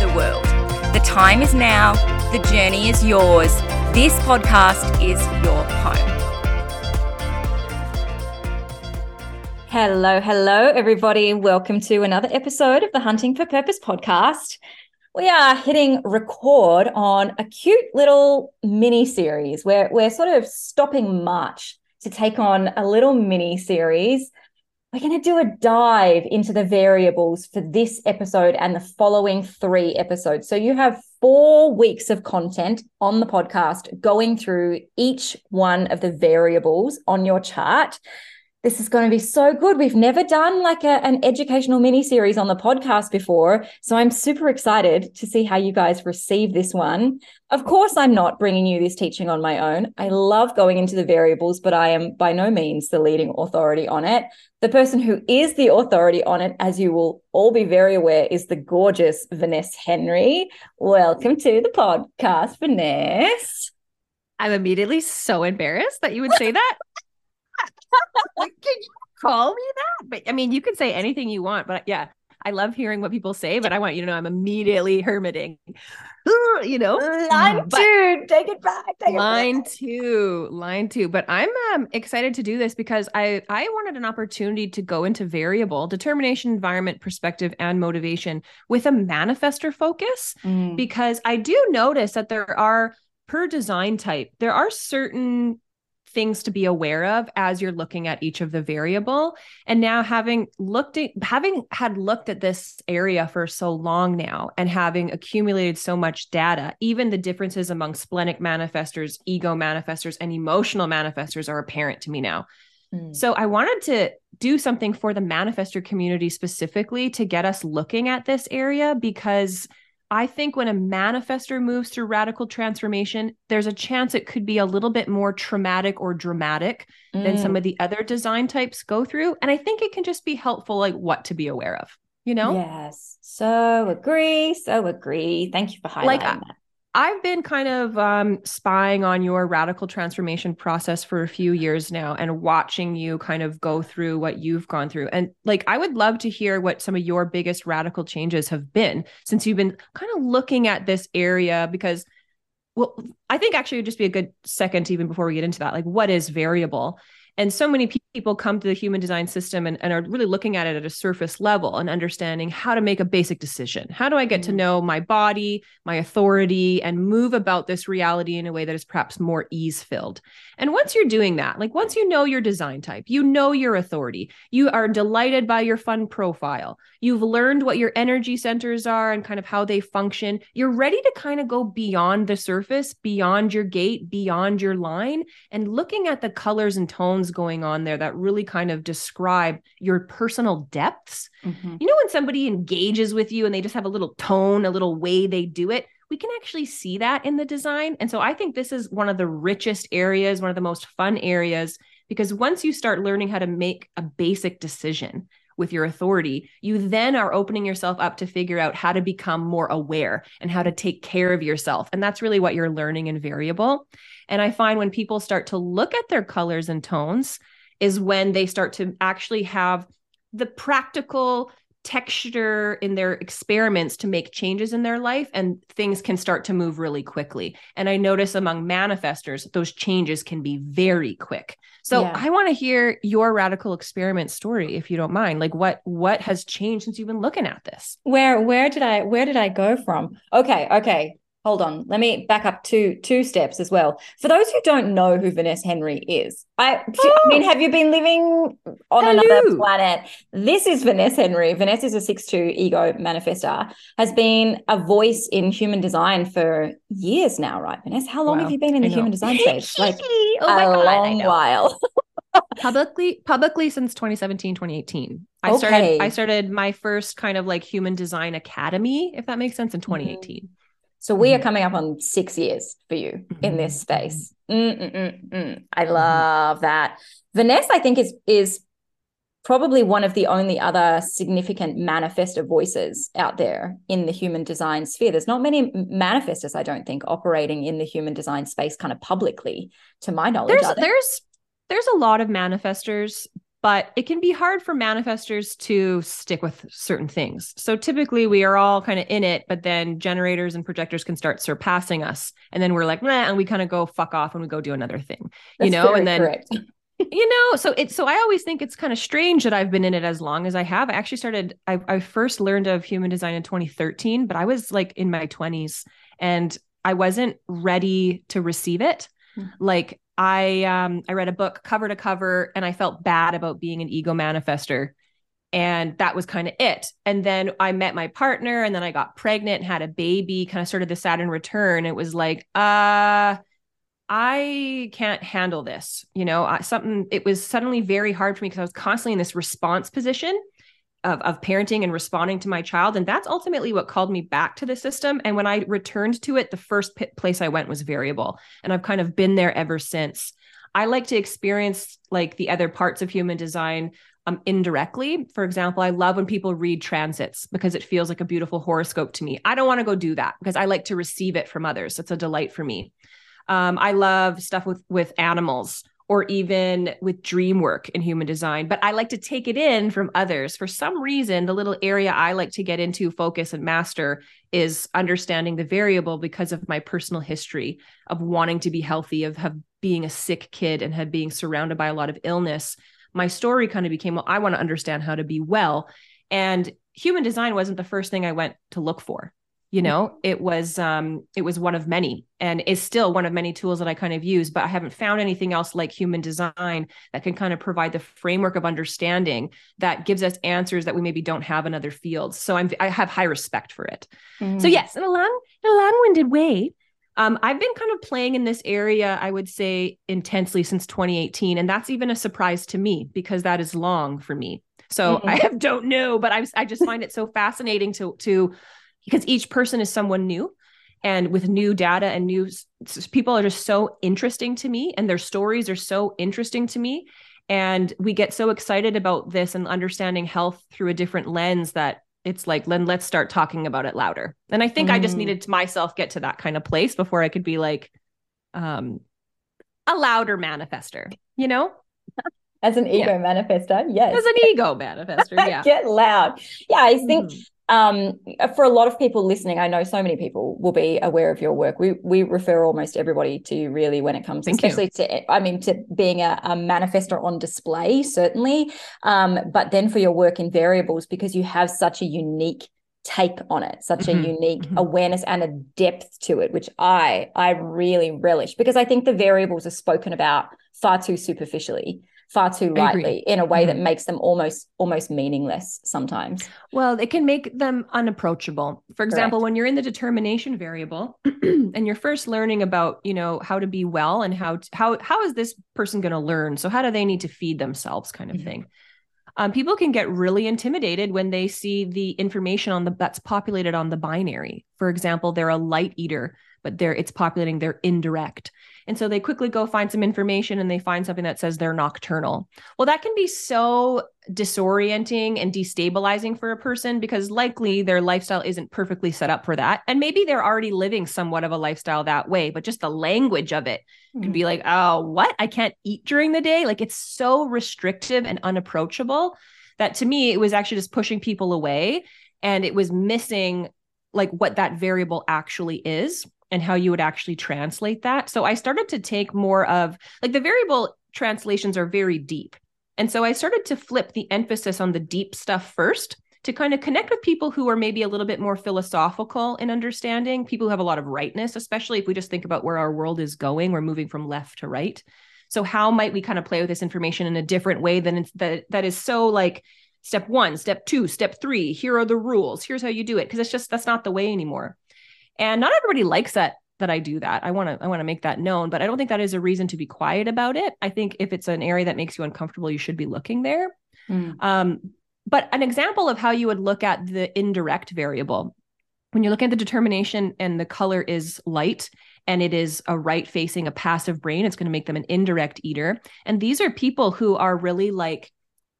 the world. The time is now, the journey is yours. This podcast is your home. Hello, hello, everybody. Welcome to another episode of the Hunting for Purpose podcast. We are hitting record on a cute little mini series where we're sort of stopping March to take on a little mini series we're going to do a dive into the variables for this episode and the following three episodes. So you have four weeks of content on the podcast going through each one of the variables on your chart this is going to be so good. We've never done like a, an educational mini series on the podcast before. So I'm super excited to see how you guys receive this one. Of course, I'm not bringing you this teaching on my own. I love going into the variables, but I am by no means the leading authority on it. The person who is the authority on it, as you will all be very aware, is the gorgeous Vanessa Henry. Welcome to the podcast, Vanessa. I'm immediately so embarrassed that you would say that. Like, can you call me that? But I mean, you can say anything you want, but yeah, I love hearing what people say, but I want you to know I'm immediately hermiting. you know, line but two, take it back. Take line it back. two, line two. But I'm um, excited to do this because I I wanted an opportunity to go into variable determination, environment, perspective, and motivation with a manifester focus mm. because I do notice that there are per design type there are certain things to be aware of as you're looking at each of the variable and now having looked at having had looked at this area for so long now and having accumulated so much data even the differences among splenic manifestors ego manifestors and emotional manifestors are apparent to me now mm. so i wanted to do something for the manifestor community specifically to get us looking at this area because I think when a manifester moves through radical transformation, there's a chance it could be a little bit more traumatic or dramatic mm. than some mm. of the other design types go through. And I think it can just be helpful, like what to be aware of, you know? Yes. So agree. So agree. Thank you for highlighting like, that. I've been kind of um, spying on your radical transformation process for a few years now and watching you kind of go through what you've gone through. And like, I would love to hear what some of your biggest radical changes have been since you've been kind of looking at this area because, well, I think actually it would just be a good second, even before we get into that, like, what is variable? And so many people come to the human design system and, and, are really looking at it at a surface level and understanding how to make a basic decision. How do I get mm-hmm. to know my body, my authority, and move about this reality in a way that is perhaps more ease filled? And once you're doing that, like once you know your design type, you know your authority, you are delighted by your fun profile, you've learned what your energy centers are and kind of how they function, you're ready to kind of go beyond the surface, beyond your gate, beyond your line, and looking at the colors and tones going on there that really kind of describe your personal depths. Mm-hmm. You know, when somebody engages with you and they just have a little tone, a little way they do it, we can actually see that in the design. And so I think this is one of the richest areas, one of the most fun areas, because once you start learning how to make a basic decision, with your authority, you then are opening yourself up to figure out how to become more aware and how to take care of yourself. And that's really what you're learning in variable. And I find when people start to look at their colors and tones, is when they start to actually have the practical texture in their experiments to make changes in their life and things can start to move really quickly. And i notice among manifestors those changes can be very quick. So yeah. i want to hear your radical experiment story if you don't mind. Like what what has changed since you've been looking at this? Where where did i where did i go from? Okay okay hold on. Let me back up two two steps as well. For those who don't know who vanessa henry is i, oh. I mean have you been living on Hello. another planet? This is vanessa henry. Vanessa is a 6-2 ego manifester has been a voice in human design for years now right vanessa? How long wow. have you been in the human design space? Like oh a God, long while. Publicly publicly since 2017 2018 i okay. started i started my first kind of like human design academy if that makes sense in 2018 mm-hmm. So we are mm-hmm. coming up on six years for you mm-hmm. in this space. Mm-mm-mm-mm. I mm-hmm. love that. Vanessa, I think, is is probably one of the only other significant manifestor voices out there in the human design sphere. There's not many manifestors, I don't think, operating in the human design space kind of publicly, to my knowledge. There's there's there's a lot of manifestors, but it can be hard for manifestors to stick with certain things. So typically we are all kind of in it, but then generators and projectors can start surpassing us. And then we're like, nah, and we kind of go fuck off and we go do another thing. That's you know, and then correct. you know, so it's so I always think it's kind of strange that I've been in it as long as I have. I actually started, I, I first learned of human design in 2013, but I was like in my 20s and I wasn't ready to receive it. Mm-hmm. Like I um I read a book cover to cover and I felt bad about being an ego manifester. And that was kind of it. And then I met my partner and then I got pregnant and had a baby, kind of sort of the Saturn return. It was like, uh, I can't handle this. You know, I, something, it was suddenly very hard for me because I was constantly in this response position of, of parenting and responding to my child. And that's ultimately what called me back to the system. And when I returned to it, the first p- place I went was variable. And I've kind of been there ever since. I like to experience like the other parts of human design um, indirectly. For example, I love when people read transits because it feels like a beautiful horoscope to me. I don't want to go do that because I like to receive it from others. It's a delight for me. Um, I love stuff with with animals or even with dream work in human design, but I like to take it in from others. For some reason, the little area I like to get into, focus, and master is understanding the variable because of my personal history of wanting to be healthy, of, of being a sick kid and have being surrounded by a lot of illness. My story kind of became, well, I want to understand how to be well. And human design wasn't the first thing I went to look for you know it was um it was one of many and is still one of many tools that i kind of use but i haven't found anything else like human design that can kind of provide the framework of understanding that gives us answers that we maybe don't have in other fields so i'm i have high respect for it mm. so yes in a long in a long-winded way um, I've been kind of playing in this area, I would say, intensely since 2018. And that's even a surprise to me because that is long for me. So mm-hmm. I have, don't know, but I, I just find it so fascinating to to because each person is someone new and with new data and new people are just so interesting to me and their stories are so interesting to me and we get so excited about this and understanding health through a different lens that it's like then let's start talking about it louder and i think mm. i just mm. needed to myself get to that kind of place before i could be like um a louder manifester you know as an ego yeah. manifester yes as an ego manifester yeah get loud yeah i think mm um, for a lot of people listening, I know so many people will be aware of your work. We we refer almost everybody to you really when it comes, Thank especially you. to I mean to being a, a manifestor on display, certainly. Um, but then for your work in variables, because you have such a unique take on it such mm-hmm. a unique mm-hmm. awareness and a depth to it which i i really relish because i think the variables are spoken about far too superficially far too lightly in a way mm-hmm. that makes them almost almost meaningless sometimes. Well it can make them unapproachable. For example Correct. when you're in the determination variable and you're first learning about you know how to be well and how to, how how is this person going to learn? So how do they need to feed themselves kind of mm-hmm. thing. Um, people can get really intimidated when they see the information on the that's populated on the binary. For example they're a light eater but they're it's populating their indirect and so they quickly go find some information and they find something that says they're nocturnal. Well, that can be so disorienting and destabilizing for a person because likely their lifestyle isn't perfectly set up for that. And maybe they're already living somewhat of a lifestyle that way, but just the language of it mm-hmm. can be like, oh, what? I can't eat during the day. Like it's so restrictive and unapproachable that to me, it was actually just pushing people away and it was missing like what that variable actually is and how you would actually translate that. So I started to take more of like the variable translations are very deep. And so I started to flip the emphasis on the deep stuff first to kind of connect with people who are maybe a little bit more philosophical in understanding, people who have a lot of rightness, especially if we just think about where our world is going, we're moving from left to right. So how might we kind of play with this information in a different way than that that is so like step 1, step 2, step 3, here are the rules, here's how you do it because it's just that's not the way anymore. And not everybody likes that that I do that. I want to I want to make that known, but I don't think that is a reason to be quiet about it. I think if it's an area that makes you uncomfortable, you should be looking there. Mm. Um, but an example of how you would look at the indirect variable when you're looking at the determination and the color is light and it is a right facing a passive brain it's going to make them an indirect eater and these are people who are really like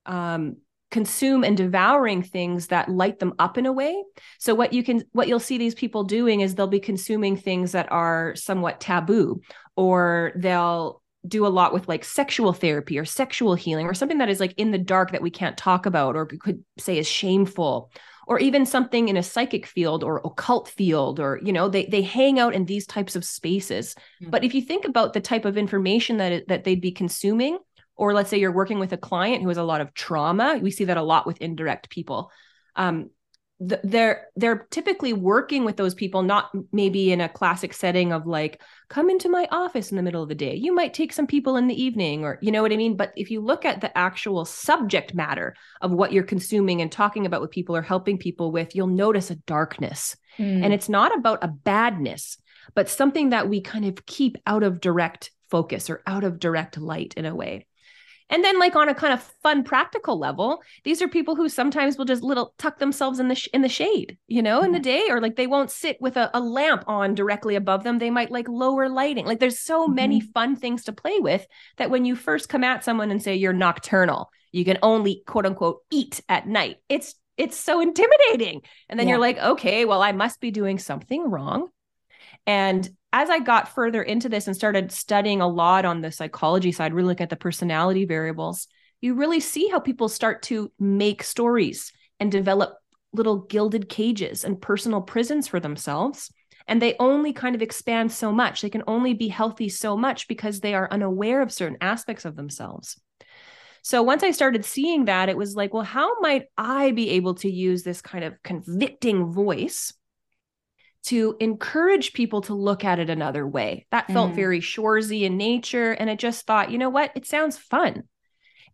um, consume and devouring things that light them up in a way. So what you can what you'll see these people doing is they'll be consuming things that are somewhat taboo or they'll do a lot with like sexual therapy or sexual healing or something that is like in the dark that we can't talk about or could say is shameful. Or even something in a psychic field or occult field or you know they they hang out in these types of spaces. Mm-hmm. but if you think about the type of information that that they'd be consuming or let's say you're working with a client who has a lot of trauma we see that a lot with indirect people. Um, they're they're typically working with those people not maybe in a classic setting of like come into my office in the middle of the day. You might take some people in the evening or you know what i mean? But if you look at the actual subject matter of what you're consuming and talking about with people or helping people with you'll notice a darkness. Mm. and it's not about a badness but something that we kind of keep out of direct focus or out of direct light in a way and then like on a kind of fun practical level, these are people who sometimes will just little tuck themselves in the sh- in the shade, you know, mm-hmm. in the day or like they won't sit with a, a, lamp on directly above them. They might like lower lighting. Like there's so mm-hmm. many fun things to play with that when you first come at someone and say you're nocturnal, you can only quote unquote eat at night. It's it's so intimidating. And then yeah. you're like, okay, well, I must be doing something wrong. And as I got further into this and started studying a lot on the psychology side, really looking at the personality variables, you really see how people start to make stories and develop little gilded cages and personal prisons for themselves. And they only kind of expand so much. They can only be healthy so much because they are unaware of certain aspects of themselves. So once I started seeing that, it was like, well, how might I be able to use this kind of convicting voice to encourage people to look at it another way. That felt mm. very shoresy in nature. And I just thought, you know what? It sounds fun.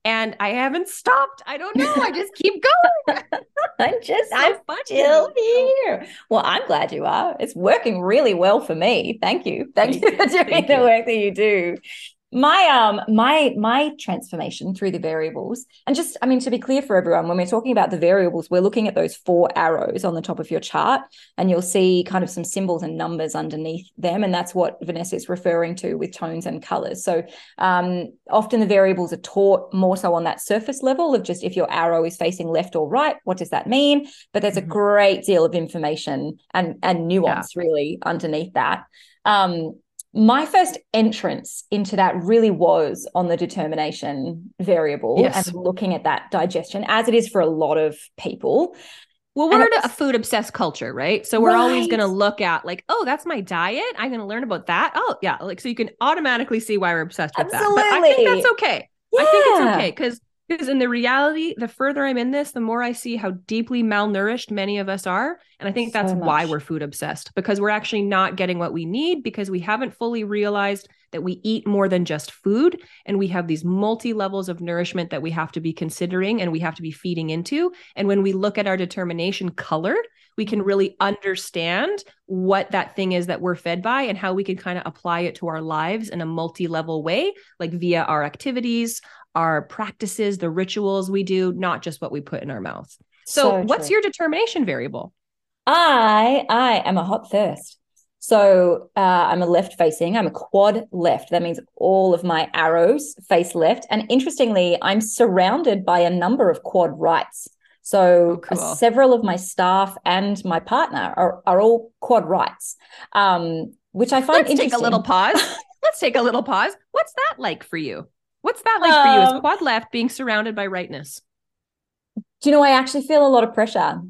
And I haven't stopped. I don't know. I just keep going. I'm just, so I'm still here. Well, I'm glad you are. It's working really well for me. Thank you. Thank, Thank you for doing Thank the you. work that you do my um my my transformation through the variables and just i mean to be clear for everyone when we're talking about the variables we're looking at those four arrows on the top of your chart and you'll see kind of some symbols and numbers underneath them and that's what vanessa is referring to with tones and colors so um, often the variables are taught more so on that surface level of just if your arrow is facing left or right what does that mean but there's mm-hmm. a great deal of information and and nuance yeah. really underneath that um, my first entrance into that really was on the determination variable yes. and looking at that digestion as it is for a lot of people well, we're in a food obsessed culture, right? So we're right. always going to look at like, oh, that's my diet. I'm going to learn about that. Oh, yeah, like so you can automatically see why we're obsessed with Absolutely. that. But I think that's okay. Yeah. I think it's okay because because in the reality, the further I'm in this, the more I see how deeply malnourished many of us are. And I think that's so why we're food obsessed because we're actually not getting what we need because we haven't fully realized that we eat more than just food. And we have these multi levels of nourishment that we have to be considering and we have to be feeding into. And when we look at our determination color, we can really understand what that thing is that we're fed by and how we can kind of apply it to our lives in a multi level way, like via our activities, our practices, the rituals we do, not just what we put in our mouths. So, so what's your determination variable? I I am a hot thirst. So uh, I'm a left facing. I'm a quad left. That means all of my arrows face left. And interestingly, I'm surrounded by a number of quad rights. So oh, cool. uh, several of my staff and my partner are, are all quad rights, um, which I find Let's interesting. take a little pause. Let's take a little pause. What's that like for you? What's that like um, for you as um, quad left being surrounded by rightness? Do you know, I actually feel a lot of pressure.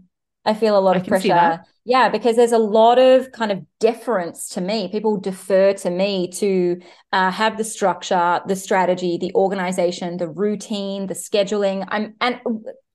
I feel a lot I of pressure Yeah, because there's a lot of kind of deference to me. People defer to me to uh, have the structure, the strategy, the organization, the routine, the scheduling. I'm and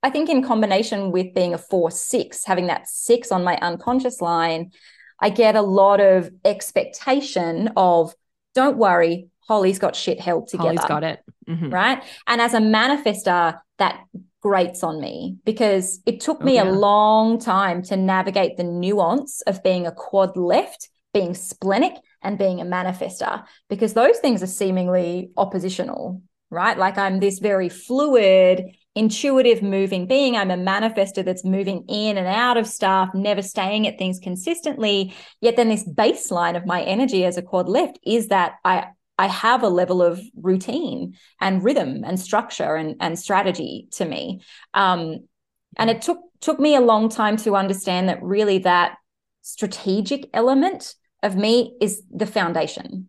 I think in combination with being a four six, having that six on my unconscious line, I get a lot of expectation of don't worry, Holly's got shit held together. Holly's got it. Mm-hmm. Right. And as a manifester, that grates on me because it took oh, me oh, yeah. a long time to navigate the nuance of being a quad left, being splenic, and being a manifester because those things are seemingly oppositional, right? Like I'm this very fluid, intuitive moving being. I'm a manifester that's moving in and out of stuff, never staying at things consistently. Yet then this baseline of my energy as a quad left is that I I have a level of routine and rhythm and structure and, and strategy to me. Um, and it took took me a long time to understand that really that strategic element of me is the foundation.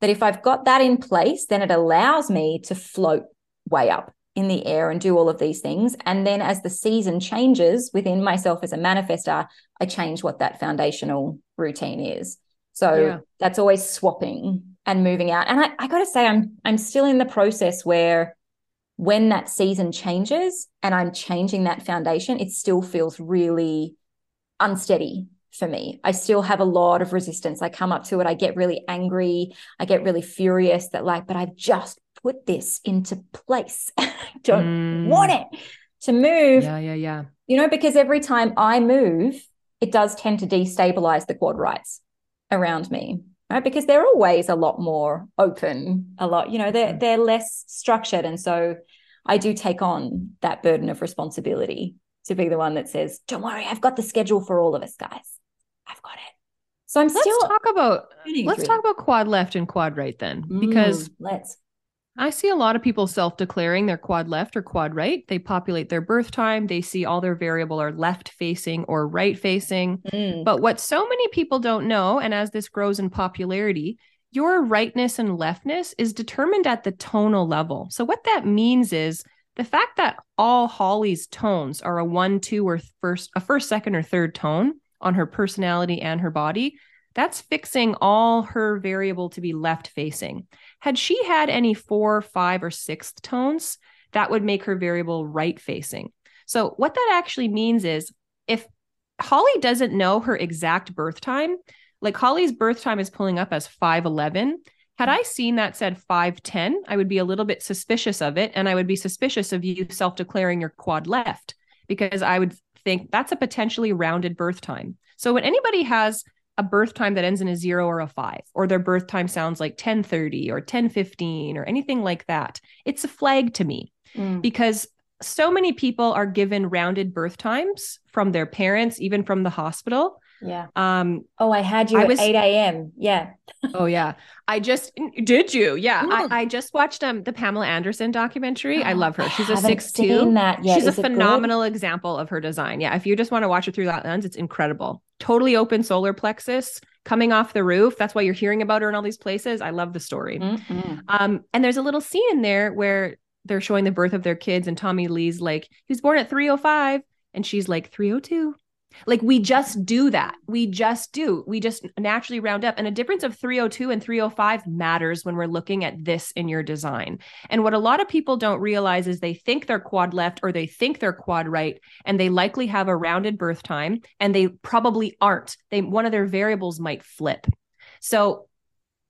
That if I've got that in place, then it allows me to float way up in the air and do all of these things. And then as the season changes within myself as a manifester, I change what that foundational routine is. So yeah. that's always swapping and moving out. And I, I got to say, I'm I'm still in the process where when that season changes and I'm changing that foundation, it still feels really unsteady for me. I still have a lot of resistance. I come up to it, I get really angry, I get really furious that like, but I've just put this into place. I don't mm. want it to move. Yeah, yeah, yeah. You know, because every time I move, it does tend to destabilize the quad rights around me right? Because they're always a lot more open, a lot, you know, they're they're less structured. And so I do take on that burden of responsibility to be the one that says, Don't worry, I've got the schedule for all of us, guys. I've got it. So I'm let's still talk about let's talk about quad left and quad right then. Because mm, let's I see a lot of people self declaring they're quad left or quad right. They populate their birth time. They see all their variable are left facing or right facing. Mm. But what so many people don't know, and as this grows in popularity, your rightness and leftness is determined at the tonal level. So, what that means is the fact that all Holly's tones are a one, two, or first, a first, second, or third tone on her personality and her body that's fixing all her variable to be left facing. Had she had any four, five, or sixth tones, that would make her variable right facing. So, what that actually means is if Holly doesn't know her exact birth time, like Holly's birth time is pulling up as 511. Had I seen that said 510, I would be a little bit suspicious of it. And I would be suspicious of you self declaring your quad left because I would think that's a potentially rounded birth time. So, when anybody has a birth time that ends in a zero or a five, or their birth time sounds like 1030 or 1015 or anything like that, it's a flag to me mm. because so many people are given rounded birth times from their parents, even from the hospital. Yeah. Um, oh, I had you I at was, 8 a.m. Yeah. oh, yeah. I just did you? Yeah. I, I, just watched um the Pamela Anderson documentary. I love her. She's a six two. That yet. She's Is a phenomenal example of her design. Yeah. If you just want to watch it through that lens, it's incredible. Totally open solar plexus coming off the roof. That's why you're hearing about her in all these places. I love the story. Mm-hmm. Um, and there's a little scene in there where they're showing the birth of their kids, and Tommy Lee's like, he was born at 305. And she's like, 302. Like we just do that. We just do. We just naturally round up. And a difference of 302 and 305 matters when we're looking at this in your design. And what a lot of people don't realize is they think they're quad left or they think they're quad right, and they likely have a rounded birth time, and they probably aren't. They one of their variables might flip. So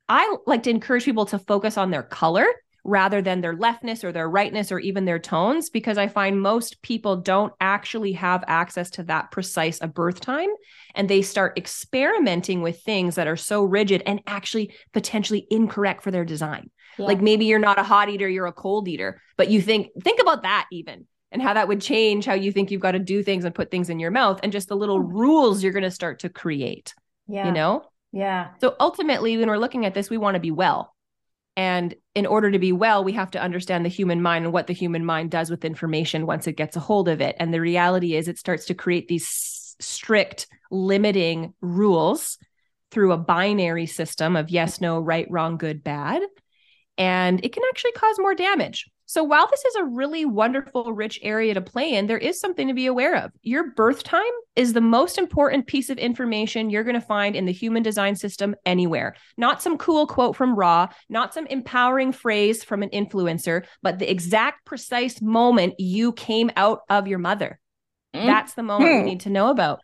I like to encourage people to focus on their color rather than their leftness or their rightness or even their tones, because I find most people don't actually have access to that precise a birth time. And they start experimenting with things that are so rigid and actually potentially incorrect for their design. Yeah. Like maybe you're not a hot eater, you're a cold eater, but you think, think about that even and how that would change how you think you've got to do things and put things in your mouth and just the little hmm. rules you're going to start to create. Yeah. You know? Yeah. So ultimately, when we're looking at this, we want to be well. And in order to be well, we have to understand the human mind and what the human mind does with information once it gets a hold of it. And the reality is, it starts to create these strict, limiting rules through a binary system of yes, no, right, wrong, good, bad. And it can actually cause more damage. So while this is a really wonderful, rich area to play in, there is something to be aware of. Your birth time is the most important piece of information you're going to find in the human design system anywhere. Not some cool quote from Ra, not some empowering phrase from an influencer, but the exact precise moment you came out of your mother. Mm. That's the moment mm. we need to know about.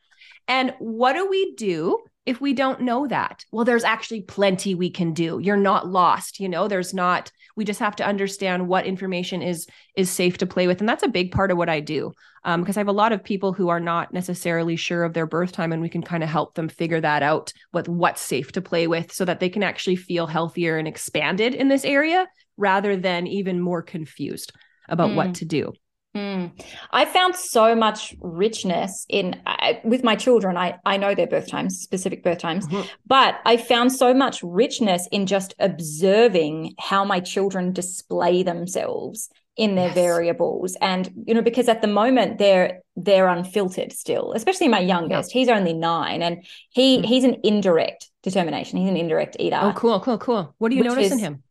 And what do we do if we don't know that? Well, there's actually plenty we can do. You're not lost, you know, there's not we just have to understand what information is is safe to play with and that's a big part of what i do um, because i have a lot of people who are not necessarily sure of their birth time and we can kind of help them figure that out with what's safe to play with so that they can actually feel healthier and expanded in this area rather than even more confused about mm. what to do Mm. I found so much richness in uh, with my children. I I know their birth times, specific birth times, mm-hmm. but I found so much richness in just observing how my children display themselves in their yes. variables and you know because at the moment they're they're unfiltered still especially my youngest he's only 9 and he mm. he's an indirect determination he's an indirect eater oh cool cool cool what do you notice is, in him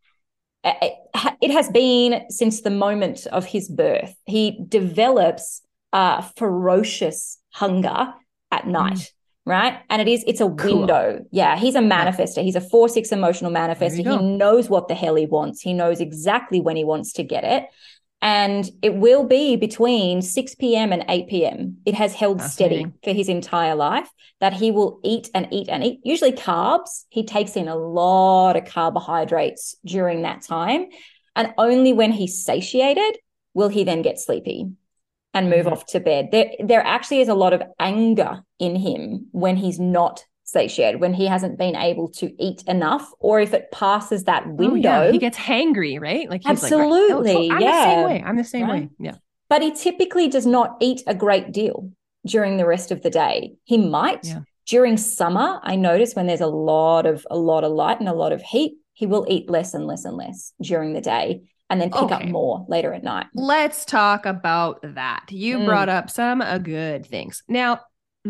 it has been since the moment of his birth. He develops a ferocious hunger at mm. night. Mm. Right. And it is, it's a cool. window. Yeah. He's a manifester. He's a four, six emotional manifester. He knows what the hell he wants. He knows exactly when he wants to get it and it will be between 6 p.m. and 8 p.m. It has held steady for his entire life that he will eat and eat and eat, usually carbs. He takes in a lot of carbohydrates during that time. And only when he's satiated will he then get sleepy and move mm-hmm. off to bed. There, there actually is a lot of anger in him when he's not satiated, when he hasn't been able to eat enough, or if it passes that window. Oh, yeah. He gets hangry, right? Like absolutely, like, oh, I'm yeah. The same way. I'm the same right? way. Yeah. But he typically does not eat a great deal during the rest of the day. He might yeah. during summer. I notice when there's a lot of a lot of light and a lot of heat, he will eat less and less and less during the day and then pick okay. up more later at night. Let's talk about that. You mm. brought up some uh, good things. Now,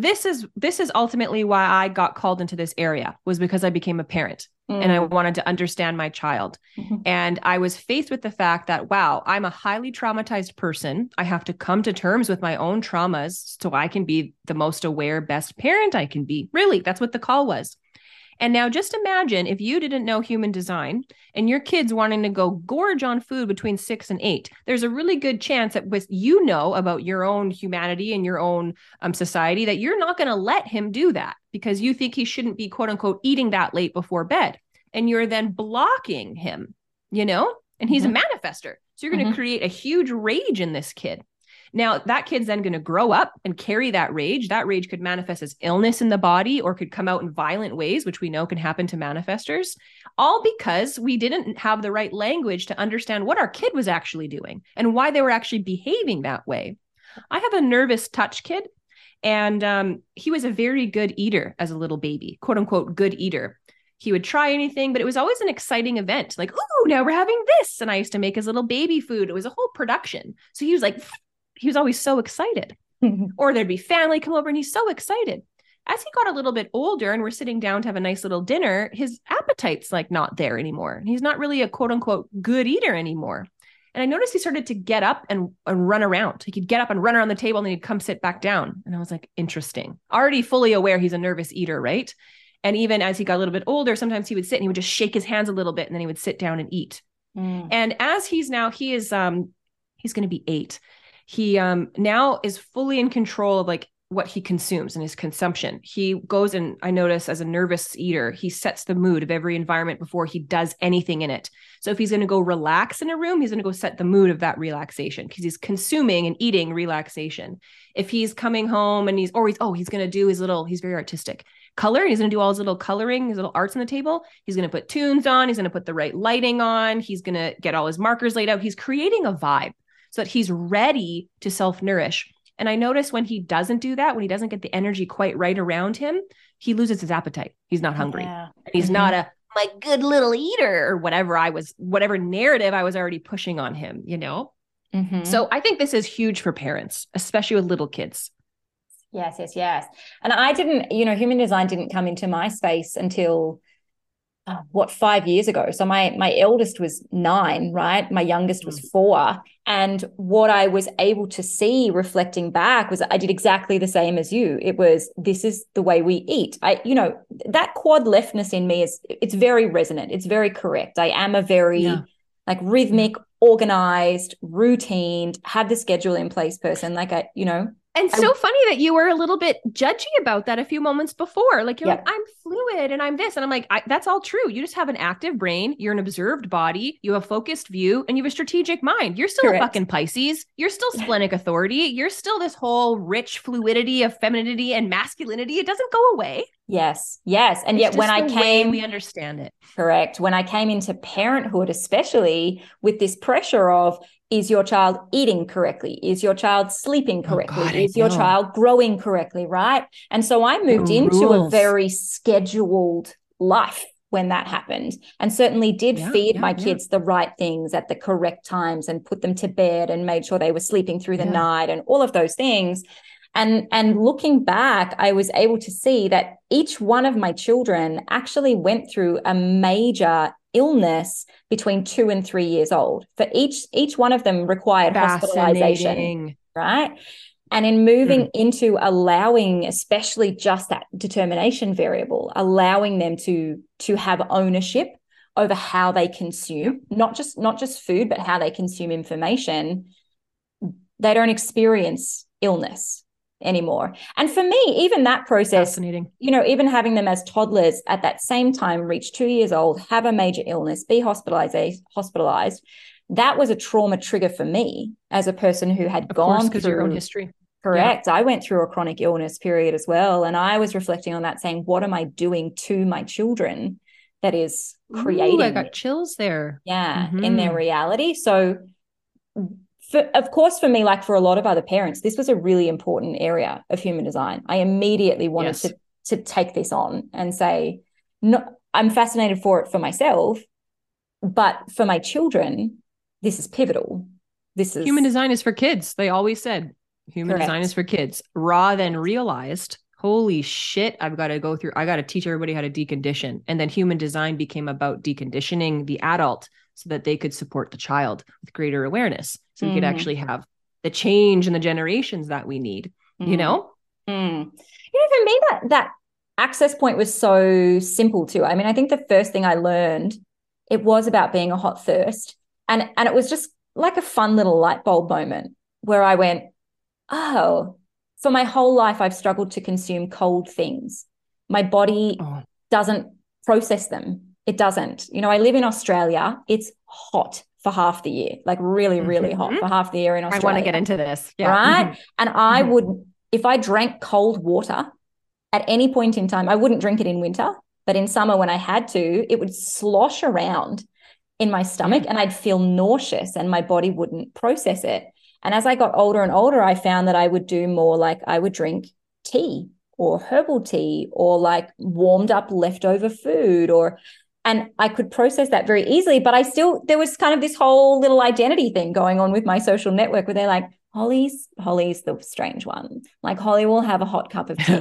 this is this is ultimately why I got called into this area was because I became a parent mm. and I mm. wanted to understand my child. Mm-hmm. And I was faced with the fact that wow, I'm a highly traumatized person. I have to come to terms with my own traumas so I can be the most aware best parent I can be. Really, that's what the call was. And now just imagine if you didn't know human design and your kids wanting to go gorge on food between six and eight, there's a really good chance that with you know about your own humanity and your own um, society that you're not going to let him do that because you think he shouldn't be quote unquote eating that late before bed. And you're then blocking him, you know? And he's mm-hmm. a manifester. So you're going to mm-hmm. create a huge rage in this kid. Now, that kid's then going to grow up and carry that rage. That rage could manifest as illness in the body or could come out in violent ways, which we know can happen to manifestors, all because we didn't have the right language to understand what our kid was actually doing and why they were actually behaving that way. I have a nervous touch kid, and um, he was a very good eater as a little baby, quote unquote, good eater he would try anything, but it was always an exciting event. Like, oh, now we're having this. And I used to make his little baby food. It was a whole production. So he was like he was always so excited. or there'd be family come over and he's so excited. As he got a little bit older and we're sitting down to have a nice little dinner, his appetite's like not there anymore. He's not really a quote unquote good eater anymore. And I noticed he started to get up and, and run around. He could get up and run around the table and then he'd come sit back down. And I was like, interesting. Already fully aware he's a nervous eater, right? And even as he got a little bit older, sometimes he would sit and he would just shake his hands a little bit and then he would sit down and eat. Mm. And as he's now, he is um he's going to be eight he um now is fully in control of like what he consumes and his consumption. He goes and I notice as a nervous eater, he sets the mood of every environment before he does anything in it. So if he's going to go relax in a room, he's going to go set the mood of that relaxation because he's consuming and eating relaxation. If he's coming home and he's he's oh, he's going to do his little he's very artistic. Color, he's going to do all his little coloring, his little arts on the table. He's going to put tunes on, he's going to put the right lighting on, he's going to get all his markers laid out. He's creating a vibe so that he's ready to self nourish. And I notice when he doesn't do that, when he doesn't get the energy quite right around him, he loses his appetite. He's not hungry. Yeah. He's mm-hmm. not a my good little eater or whatever I was, whatever narrative I was already pushing on him, you know? Mm-hmm. So I think this is huge for parents, especially with little kids. Yes, yes, yes. And I didn't, you know, human design didn't come into my space until what five years ago? So my my eldest was nine right? My youngest was mm. four. And what i was able to see reflecting back was i did exactly the same as you. It was this is the way we eat. I you know that quad leftness in me is it's very resonant. It's very correct. I am a very yeah. like rhythmic organized routined have the schedule in place person. Like i you know and so I, funny that you were a little bit judgy about that a few moments before. Like you're yeah. like, I'm fluid and I'm this. And I'm like, that's all true. You just have an active brain. You're an observed body. You have a focused view and you have a strategic mind. You're still Correct. a fucking Pisces. You're still splenic authority. You're still this whole rich fluidity of femininity and masculinity. It doesn't go away. Yes, yes. And it's yet when I came, we understand it. Correct. When I came into parenthood, especially with this pressure of, is your child eating correctly? Is your child sleeping oh, correctly? Oh God, is your child growing correctly? Right. And so I moved the into rules. a very scheduled life when that happened and certainly did yeah, feed yeah, my kids yeah. the right things at the correct times and put them to bed and made sure they were sleeping through the night and all of those things and and looking back i was able to see that each one of my children actually went through a major illness between 2 and 3 years old. For each each one of them required hospitalization right? And in moving mm. into allowing especially just that determination variable allowing them to to have ownership over how they consume not just not just food but how they consume information they don't experience illness anymore. And for me, even that process, Fascinating. you know, even having them as toddlers at that same time reach two years old, have a major illness, be hospitalized, hospitalized, that was a trauma trigger for me as a person who had of gone through your own history. Correct. Yeah. I went through a chronic illness period as well. And I was reflecting on that, saying, what am I doing to my children that is creating? Ooh, I got chills there. Yeah, mm-hmm. in their mm-hmm. reality. So for, of course, for me, like for a lot of other parents, this was a really important area of human design. I immediately wanted yes. to to take this on and say, no, I'm fascinated for it for myself, but for my children, this is pivotal. This is human design is for kids. They always said human Correct. design is for kids. Ra then realized, holy shit, I've got to go through, I got to teach everybody how to decondition. And then human design became about deconditioning the adult so that they could support the child with greater awareness so mm. we could mm-hmm. actually have the change in the generations that we need mm. you know mm. you know for me that that access point was so simple too i mean i think the first thing i learned it was about being a hot thirst and and it was just like a fun little light bulb moment where i went oh for my whole life i've struggled to consume cold things my body oh. doesn't process them it doesn't. You know, I live in Australia. It's hot for half the year, like really, really mm-hmm. hot for half the year in Australia. I want to get into this. Yeah. Right. Mm-hmm. And I mm-hmm. would, if I drank cold water at any point in time, I wouldn't drink it in winter, but in summer when I had to, it would slosh around in my stomach and I'd feel nauseous and my body wouldn't process it. And as I got older and older, I found that I would do more like I would drink tea or herbal tea or like warmed up leftover food or and I could process that very easily. But I still, there was kind of this whole little identity thing going on with my social network where they're like, Holly's Holly's the strange one. Like Holly will have a hot cup of tea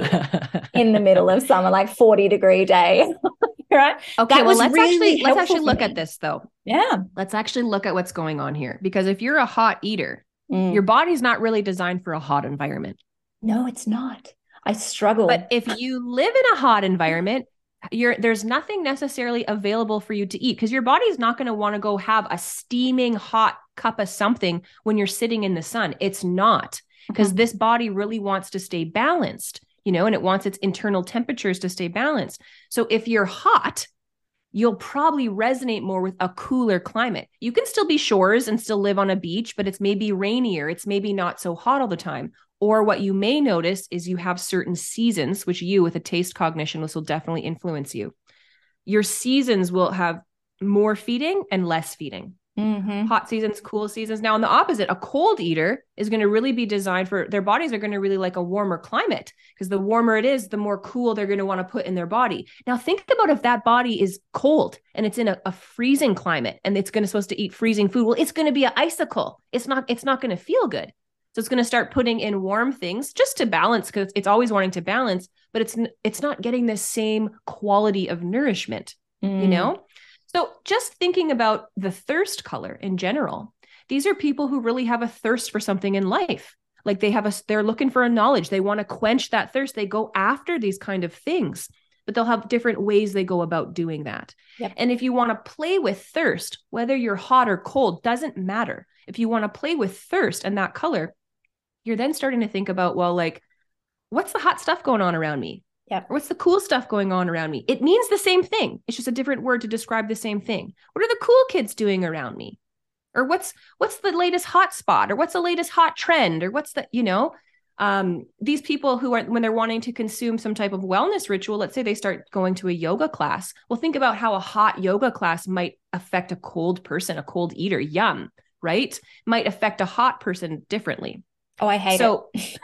in the middle of summer, like 40 degree day. right. Okay. That well, let's really actually let's actually look at this though. Yeah. Let's actually look at what's going on here. Because if you're a hot eater, mm. your body's not really designed for a hot environment. No, it's not. I struggle. But if you live in a hot environment, you're there's nothing necessarily available for you to eat because your body's not going to want to go have a steaming hot cup of something when you're sitting in the sun. It's not because mm-hmm. this body really wants to stay balanced, you know, and it wants its internal temperatures to stay balanced. So if you're hot, you'll probably resonate more with a cooler climate. You can still be shores and still live on a beach, but it's maybe rainier. It's maybe not so hot all the time. Or what you may notice is you have certain seasons, which you, with a taste cognition, this will definitely influence you. Your seasons will have more feeding and less feeding. Mm-hmm. Hot seasons, cool seasons. Now, on the opposite, a cold eater is going to really be designed for their bodies are going to really like a warmer climate because the warmer it is, the more cool they're going to want to put in their body. Now, think about if that body is cold and it's in a, a freezing climate and it's going to supposed to eat freezing food. Well, it's going to be an icicle. It's not. It's not going to feel good. So it's going to start putting in warm things just to balance because it's always wanting to balance, but it's it's not getting the same quality of nourishment. mm. you know? So just thinking about the thirst color in general, these are people who really have a thirst for something in life. Like they have a, they're looking for a knowledge. They want to quench that thirst. They go after these kind of things, but they'll have different ways they go about doing that. Yep. And if you want to play with thirst, whether you're hot or cold, doesn't matter. If you want to play with thirst and that color, you're then starting to think about, well, like, what's the hot stuff going on around me? Yeah. Or what's the cool stuff going on around me? It means the same thing. It's just a different word to describe the same thing. What are the cool kids doing around me? Or what's what's the latest hot spot? Or what's the latest hot trend? Or what's the, you know, um, these people who are when they're wanting to consume some type of wellness ritual, let's say they start going to a yoga class. Well, think about how a hot yoga class might affect a cold person, a cold eater. Yum, right? Might affect a hot person differently. Oh, I hate so, it.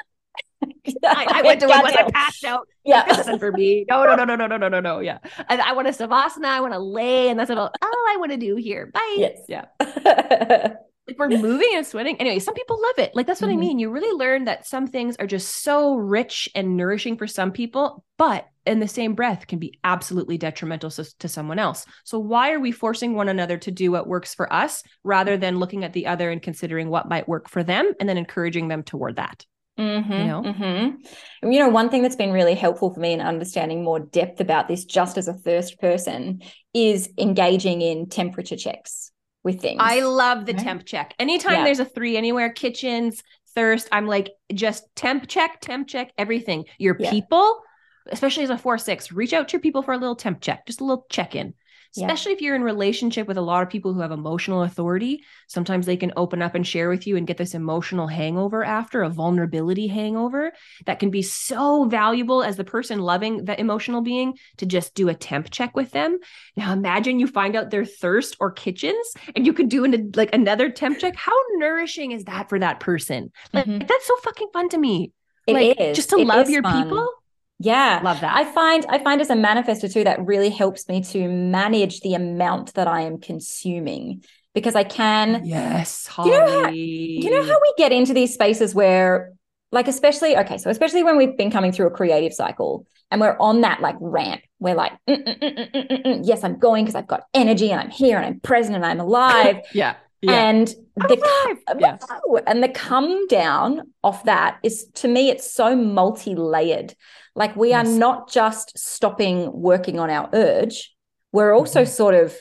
I, I, went to one when I passed out. Yeah, this isn't for me. No, no, no, no, no, no, no, no, no. Yeah, and I want to savasana. I want to lay, and that's about all I want to do here. Bye. Yes. Yeah. like we're moving and sweating. Anyway, some people love it. Like that's what mm-hmm. I mean. You really learn that some things are just so rich and nourishing for some people, but in the same breath can be absolutely detrimental to, to someone else. So why are we forcing one another to do what works for us rather than looking at the other and considering what might work for them and then encouraging them toward that? Mm-hmm, you know? Mm-hmm. You know, one thing that's been really helpful for me in understanding more depth about this, just as a thirst person, is engaging in temperature checks with things. I love the temp check. Anytime yeah. there's a three anywhere, kitchens, thirst, I'm like, just temp check, temp check, everything. Your yeah. people, especially as a four six, reach out to your people for a little temp check, just a little check in especially yeah. if you're in relationship with a lot of people who have emotional authority sometimes they can open up and share with you and get this emotional hangover after a vulnerability hangover that can be so valuable as the person loving the emotional being to just do a temp check with them now imagine you find out their thirst or kitchens and you could do an, like another temp check how nourishing is that for that person like mm-hmm. that's so fucking fun to me it like is. just to it love your fun. people yeah. Love that. I find I find as a manifester too that really helps me to manage the amount that I am consuming because I can Yes, Holly. You know how, you know how we get into these spaces where like especially okay, so especially when we've been coming through a creative cycle and we're on that like ramp, we're like mm, mm, mm, mm, mm, mm yes, I'm going because I've got energy and I'm here and I'm present and I'm alive. yeah. Yeah. And the yeah. and the come down off that is to me it's so multi-layered. Like we yes. are not just stopping working on our urge, we're also mm-hmm. sort of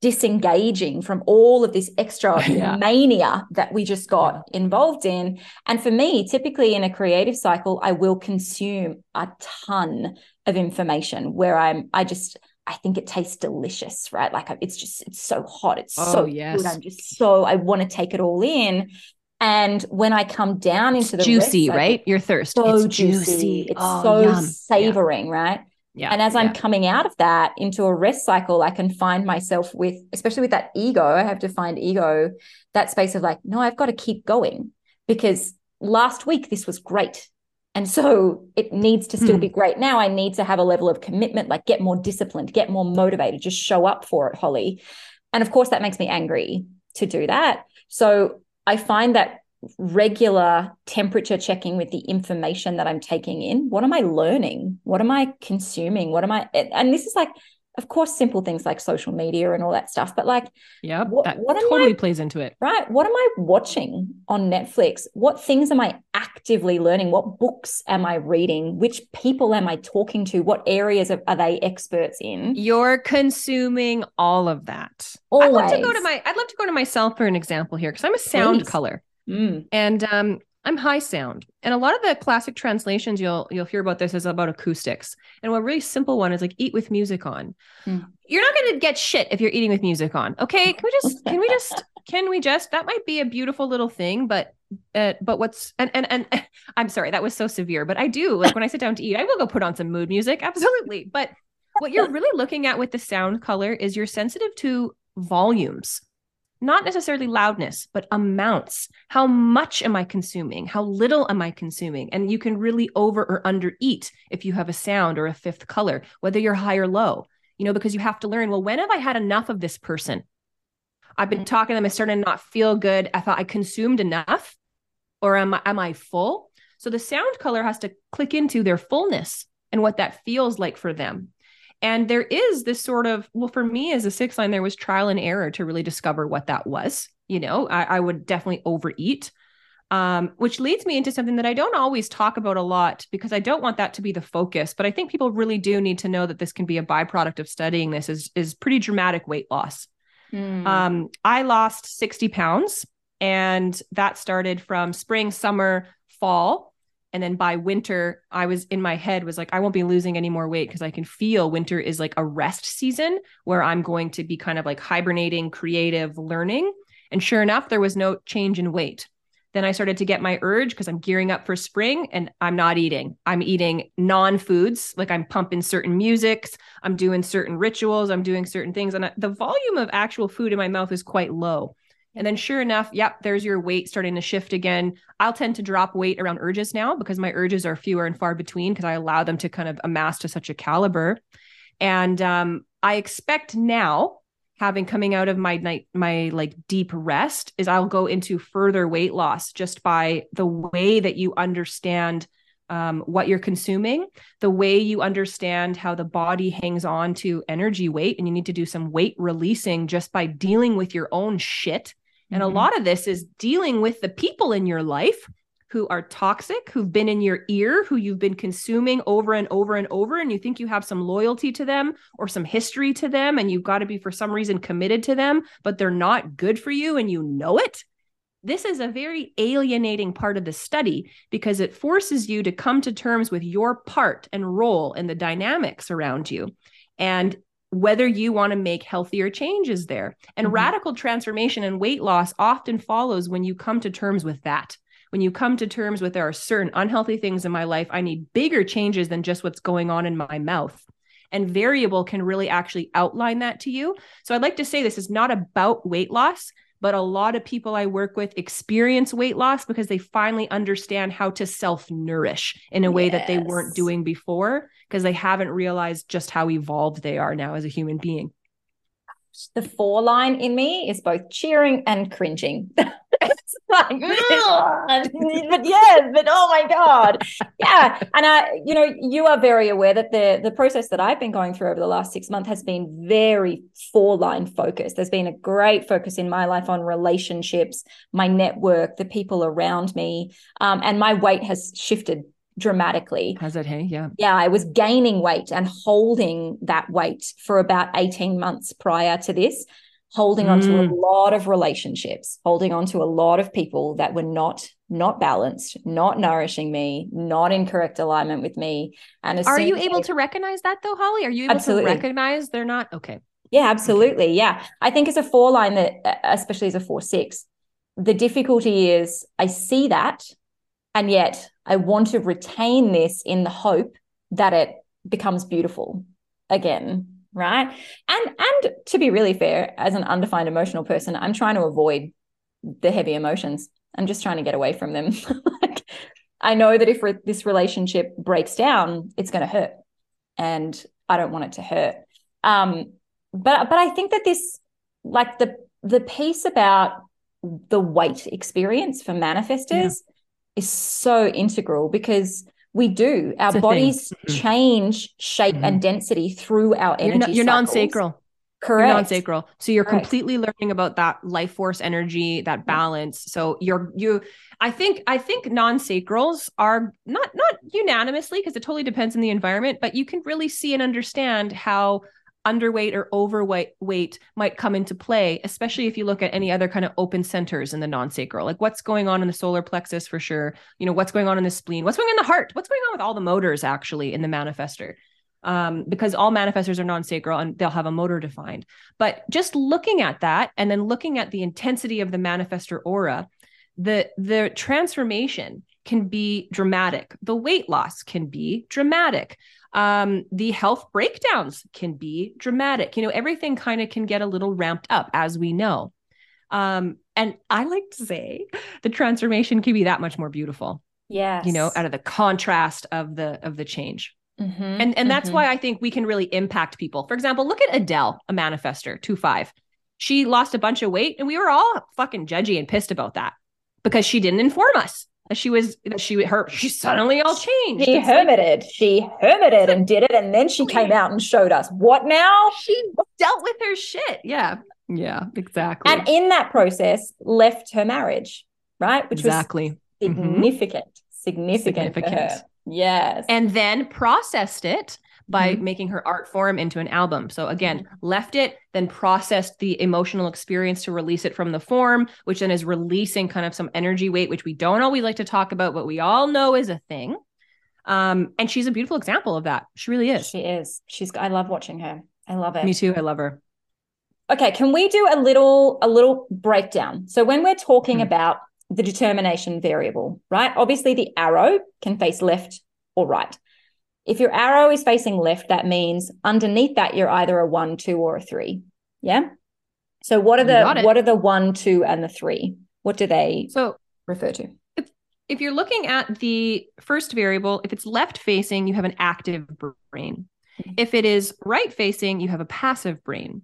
disengaging from all of this extra yeah. mania that we just got yeah. involved in. And for me, typically in a creative cycle, I will consume a ton of information where I'm I just I think it tastes delicious, right? Like it's just it's so hot, it's oh, so yes. good. I'm just so I want to take it all in. And when I come down into the juicy, rest, right? Your thirst, so it's juicy. juicy. It's oh, so yum. savoring, yeah. right? Yeah. And as yeah. I'm coming out of that into a rest cycle, I can find myself with, especially with that ego, I have to find ego, that space of like, no, I've got to keep going because last week this was great. And so it needs to still mm. be great. Now I need to have a level of commitment, like get more disciplined, get more motivated, just show up for it, Holly. And of course, that makes me angry to do that. So I find that regular temperature checking with the information that I'm taking in. What am I learning? What am I consuming? What am I? And this is like of course, simple things like social media and all that stuff, but like, yeah, what, that what totally I, plays into it. Right. What am I watching on Netflix? What things am I actively learning? What books am I reading? Which people am I talking to? What areas are, are they experts in? You're consuming all of that. Always. I'd love to go to my, I'd love to go to myself for an example here because I'm a sound Please. color. Mm. And um, I'm high sound. And a lot of the classic translations you'll you'll hear about this is about acoustics. And one really simple one is like eat with music on. Mm. You're not going to get shit if you're eating with music on. Okay? Can we just can we just can we just that might be a beautiful little thing, but uh, but what's and and and I'm sorry, that was so severe, but I do like when I sit down to eat, I will go put on some mood music, absolutely. But what you're really looking at with the sound color is you're sensitive to volumes not necessarily loudness, but amounts. How much am I consuming? How little am I consuming? And you can really over or under eat if you have a sound or a fifth color, whether you're high or low, you know, because you have to learn, well, when have I had enough of this person? I've been mm. talking to them, I started to not feel good. I thought I consumed enough, or am I, am I full? So the sound color has to click into their fullness and what that feels like for them. And there is this sort of, well, for me as a six line, there was trial and error to really discover what that was. You know, I, I would definitely overeat. Um, which leads me into something that I don't always talk about a lot because I don't want that to be the focus. But I think people really do need to know that this can be a byproduct of studying this is is pretty dramatic weight loss. Mm. Um, I lost 60 pounds, and that started from spring, summer, fall. And then by winter, I was in my head was like, I won't be losing any more weight because I can feel winter is like a rest season where I'm going to be kind of like hibernating, creative, learning. And sure enough, there was no change in weight. Then I started to get my urge because I'm gearing up for spring and I'm not eating. I'm eating non foods, like I'm pumping certain musics, I'm doing certain rituals, I'm doing certain things. And the volume of actual food in my mouth is quite low. And then, sure enough, yep, there's your weight starting to shift again. I'll tend to drop weight around urges now because my urges are fewer and far between because I allow them to kind of amass to such a caliber. And um, I expect now having coming out of my night my like deep rest is I'll go into further weight loss just by the way that you understand um, what you're consuming, the way you understand how the body hangs on to energy weight, and you need to do some weight releasing just by dealing with your own shit. And mm-hmm. a lot of this is dealing with the people in your life who are toxic, who've been in your ear, who you've been consuming over and over and over, and you think you have some loyalty to them or some history to them, and you've got to be for some reason committed to them, but they're not good for you and you know it. This is a very alienating part of the study because it forces you to come to terms with your part and role in the dynamics around you. And whether you want to make healthier changes there. And mm-hmm. radical transformation and weight loss often follows when you come to terms with that when you come to terms with there are certain unhealthy things in my life, I need bigger changes than just what's going on in my mouth. And variable can really actually outline that to you. So I'd like to say this is not about weight loss, but a lot of people I work with experience weight loss because they finally understand how to self nourish in a way yes. that they weren't doing before because they haven't realized just how evolved they are now as a human being. The four line in me is both cheering and cringing. it's like, but yeah, but oh my god, yeah. And I, you know, you are very aware that the the process that I've been going through over the last six months has been very four line focused. There's been a great focus in my life on relationships, my network, the people around me, um, and my weight has shifted dramatically. Has it? Hey, yeah. Yeah, I was gaining weight and holding that weight for about 18 months prior to this holding on to a mm. lot of relationships holding on to a lot of people that were not not balanced not nourishing me not in correct alignment with me and are you able to recognize that though holly are you able absolutely. to recognize they're not okay yeah absolutely okay. yeah i think as a four line that especially as a four six the difficulty is i see that and yet i want to retain this in the hope that it becomes beautiful again right? And and to be really fair as an undefined emotional person i'm trying to avoid the heavy emotions. I'm just trying to get away from them. Like i know that if re- this relationship breaks down it's going to hurt and i don't want it to hurt. Um but but i think that this like the the piece about the weight experience for manifestors yeah. Is so integral because we do. Our bodies mm-hmm. change shape mm-hmm. and density through our energy. You're, you're non-sacral. Correct. You're non-sacral. So you're Correct. completely learning about that life force energy, that balance. So you're you I think I think non-sacrals are not not unanimously because it totally depends on the environment, but you can really see and understand how underweight or overweight weight might come into play, especially if you look at any other kind of open centers in the non-sacral. Like what's going on in the solar plexus for sure. You know, what's going on in the spleen, what's going on in the heart, what's going on with all the motors actually in the manifester. Um, because all manifestors are non-sacral and they'll have a motor defined. But just looking at that and then looking at the intensity of the manifestor aura, the the transformation can be dramatic. The weight loss can be dramatic um, the health breakdowns can be dramatic. You know, everything kind of can get a little ramped up, as we know. Um, and I like to say the transformation can be that much more beautiful. Yeah. You know, out of the contrast of the of the change. Mm-hmm, and and that's mm-hmm. why I think we can really impact people. For example, look at Adele, a manifester, two five. She lost a bunch of weight, and we were all fucking judgy and pissed about that because she didn't inform us. That she was that she her she suddenly all changed. She It's hermited. she hermited and did it, and then she came out and showed us what now. she dealt with her shit. Yeah. Yeah, exactly. And in that process, left her marriage, right? Which exactly. was significant, significant, for her. Significant. Yes. and then processed it by Mhm. making her art form into an album. So again, left it, then processed the emotional experience to release it from the form, which then is releasing kind of some energy weight, which we don't always like to talk about, but we all know is a thing. Um, and she's a beautiful example of that. She really is. she is. She's. I love watching her. I love it. Me too. I love her. Okay, can we do a little a little breakdown? So when we're talking Hmm. about the determination variable, right? Obviously the arrow can face left or right. If your arrow is facing left, that means underneath that you're either a 1, 2 or a 3. Yeah? So what are the what are the 1, 2 and the 3? What do they So refer to? if you're looking at the first variable, if it's left facing, you have an active brain. Mm-hmm. If it is right facing, you have a passive brain.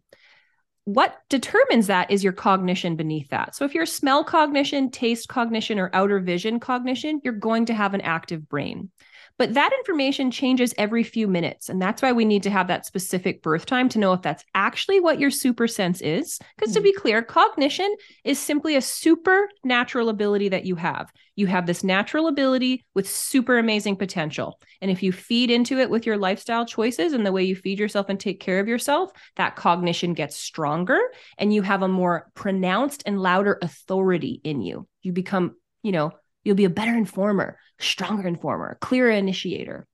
What determines that is your cognition beneath that. So if you're smell cognition, taste cognition, or outer vision cognition, you're going to have an active brain. But that information changes every few minutes. And that's why we need to have that specific birth time to know if that's actually what your super sense is. Because to mm-hmm. be clear, cognition is simply a supernatural ability that you have. You have this natural ability with super amazing potential. And if you feed into it with your lifestyle choices and the way you feed yourself and take care of yourself, that cognition gets stronger and you have a more pronounced and louder authority in you. You become, you know, you'll be a better informer, stronger informer, clearer initiator.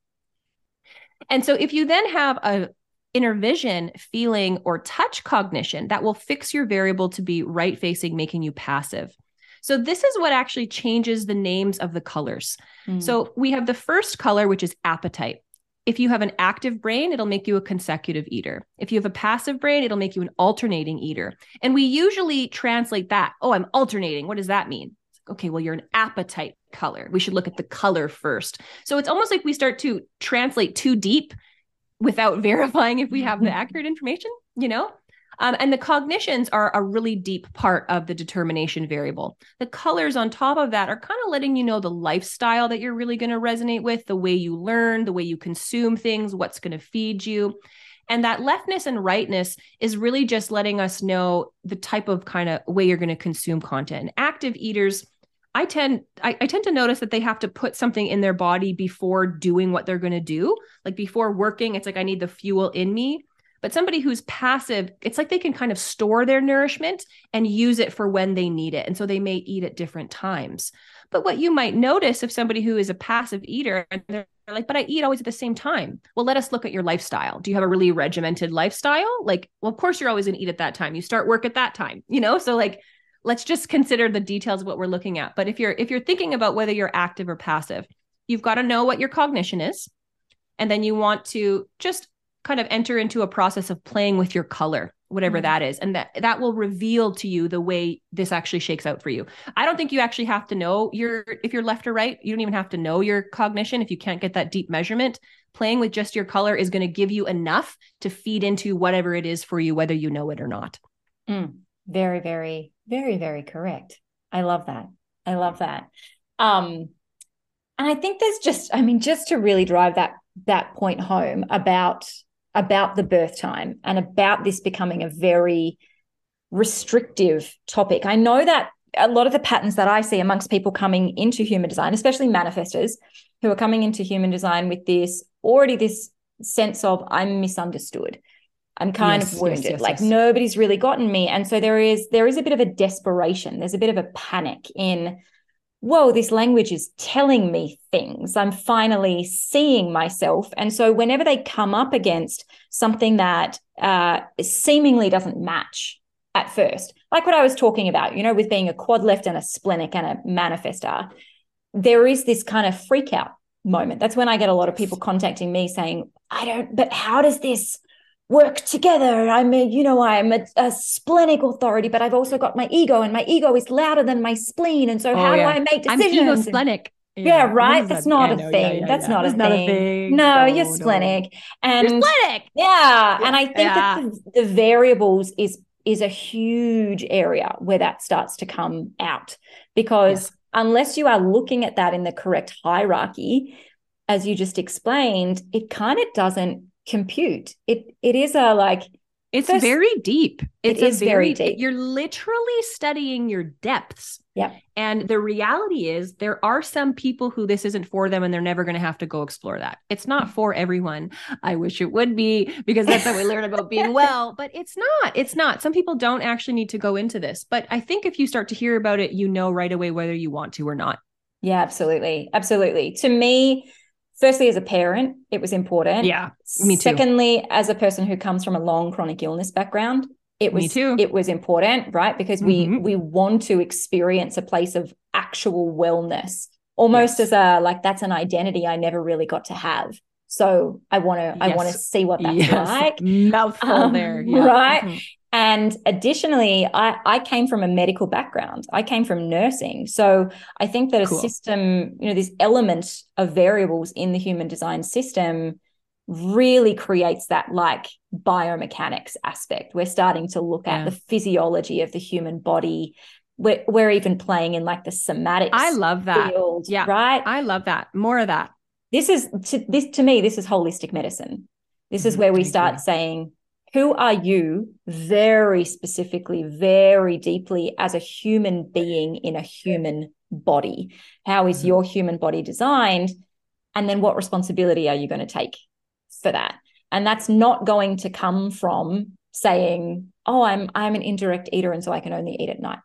And so if you then have a inner vision, feeling, or touch cognition, that will fix your variable to be right facing, making you passive. So this is what actually changes the names of the colors. Mm. So we have the first color, which is appetite. If you have an active brain, it'll make you a consecutive eater. If you have a passive brain, it'll make you an alternating eater. And we usually translate that. Oh, I'm alternating. What does that mean? Okay, well, you're an appetite color. We should look at the color first. So it's almost like we start to translate too deep without verifying if we have the accurate information, you know? Um, and the cognitions are a really deep part of the determination variable. The colors on top of that are kind of letting you know the lifestyle that you're really going to resonate with, the way you learn, the way you consume things, what's going to feed you. And that leftness and rightness is really just letting us know the type of kind of way you're going to consume content. And active eaters, I tend I, I tend to notice that they have to put something in their body before doing what they're going to do. Like before working, it's like I need the fuel in me. But somebody who's passive, it's like they can kind of store their nourishment and use it for when they need it. And so they may eat at different times. But what you might notice if somebody who is a passive eater and they're like, but I eat always at the same time. Well, let us look at your lifestyle. Do you have a really regimented lifestyle? Like, well, of course you're always going to eat at that time. You start work at that time, you know? So like let's just consider the details of what we're looking at. But if you're if you're thinking about whether you're active or passive, you've got to know what your cognition is. And then you want to just kind of enter into a process of playing with your color whatever Mhm. that is and that that will reveal to you the way this actually shakes out for you i don't think you actually have to know your if you're left or right you don't even have to know your cognition if you can't get that deep measurement playing with just your color is going to give you enough to feed into whatever it is for you whether you know it or not Mm, very, very, very, very correct. I love that. I love that. Um, and I think there's just, I mean, just to really drive that that point home about about the birth time and about this becoming a very restrictive topic. I know that a lot of the patterns that I see amongst people coming into human design, especially manifestors who are coming into human design with this already this sense of I'm misunderstood. I'm kind Yes, of wounded. yes, like yes. nobody's really gotten me. And so there is there is a bit of a desperation. There's a bit of a panic in, whoa, this language is telling me things. I'm finally seeing myself. And so whenever they come up against something that uh, seemingly doesn't match at first, like what I was talking about, you know, with being a quad left and a splenic and a manifestor, there is this kind of freak out moment. That's when I get a lot of people contacting me saying, I don't, but how does this work together? I'm a, you know, I'm a, a splenic authority, but I've also got my ego, and my ego is louder than my spleen. And so, Oh, how yeah. do I make decisions? i'm ego splenic Yeah, right. That's not a yeah, thing. That's not, a, That's not a thing. No, No, you're no. splenic. And You're splenic. yeah, Yeah. and I think Yeah. that the, the variables is is a huge area where that starts to come out because unless you are looking at that in the correct hierarchy, as you just explained, it kind of doesn't compute. It it is a like it's First, very deep. It's it is very, very deep. You're literally studying your depths. Yeah. And the reality is there are some people who this isn't for them and they're never going to have to go explore that. It's not for everyone. I wish it would be because that's how we learn about being well, but it's not. It's not. Some people don't actually need to go into this. But I think if you start to hear about it, you know right away whether you want to or not. Yeah, absolutely. Absolutely. To me, firstly as a parent it was important yeah me too secondly as a person who comes from a long chronic illness background it was it was important right because mm-hmm. we we want to experience a place of actual wellness almost yes. as a like that's an identity i never really got to have so i want to yes. i want to see what that's yes. like mouthful um, there yeah. right mm-hmm. And additionally, I, I came from a medical background. I came from nursing. So I think that a cool. system, you know, this element of variables in the human design system really creates that like biomechanics aspect. We're starting to look at yeah. the physiology of the human body. We're, we're even playing in like the somatic. I love that. Field, yeah. Right. I love that. More of that. This is to this to me, this is holistic medicine. This is mm-hmm. where we start saying, who are you very specifically, very deeply as a human being in a human body? How is mm-hmm. your human body designed? And then what responsibility are you going to take for that? And that's not going to come from saying, "Oh, I'm I'm an indirect eater, and so I can only eat at night."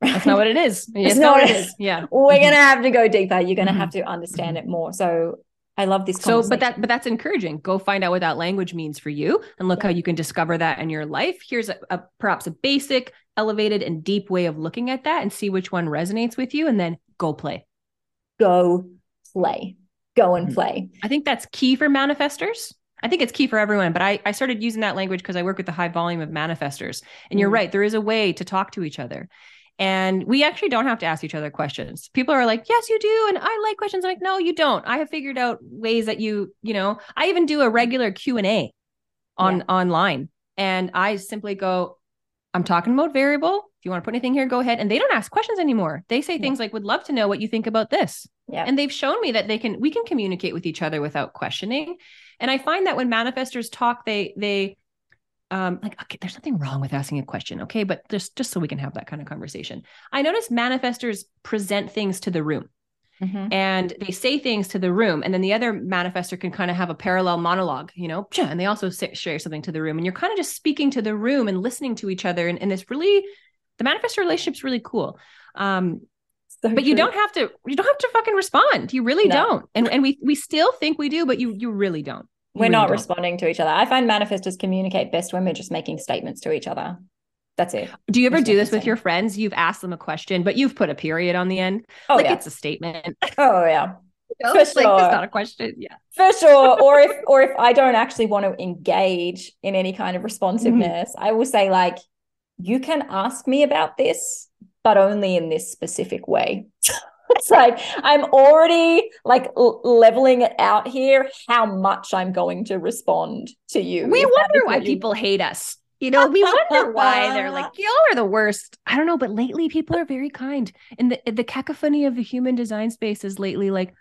That's not what it is. It's not what it is. Yeah, we're mm-hmm. gonna have to go deeper. You're gonna mm-hmm. have to understand it more. So I love this. So, but that, but that's encouraging. Go find out what that language means for you, and look yeah. how you can discover that in your life. Here's a, a, perhaps a basic, elevated, and deep way of looking at that, and see which one resonates with you, and then go play. Go play. Go and mm-hmm. play. I think that's key for manifestors. I think it's key for everyone, but I, I started using that language because I work with a high volume of manifestors. And mm. you're right, there is a way to talk to each other. And we actually don't have to ask each other questions. People are like, yes, you do. And I like questions. I'm like, no, you don't. I have figured out ways that you, you know, I even do a regular Q and A on yeah. online. And I simply go, I'm talking about variable. If you want to put anything here, go ahead. And they don't ask questions anymore. They say yeah. things like, would love to know what you think about this. Yeah. And they've shown me that they can, we can communicate with each other without questioning. And I find that when manifestors talk, they, they, um like okay there's nothing wrong with asking a question okay? But just just so we can have that kind of conversation. I notice manifestors present things to the room. Mm-hmm. and they say things to the room and then the other manifestor can kind of have a parallel monologue you know? And they also say, share something to the room. And you're kind of just speaking to the room and listening to each other and, and this really the manifestor relationship's really cool. Um so but true. you don't have to you don't have to fucking respond. You really no. don't. And and we we still think we do but you you really don't we're really not don't. responding to each other. I find manifestors communicate best when we're just making statements to each other. That's it. Do you ever do this with your friends? You've asked them a question, but you've put a period on the end. Oh, like yeah. it's a statement. Oh yeah. For like, sure. It's not a question. Yeah. For sure. or if or if I don't actually want to engage in any kind of responsiveness, mm-hmm. I will say like, you can ask me about this, but only in this specific way. it's like I'm already like leveling it out here how much I'm going to respond to you. We wonder why people hate us. You know, we wonder why they're like, y'all are the worst. I don't know, but lately people are very kind. And the the cacophony of the human design space is lately like,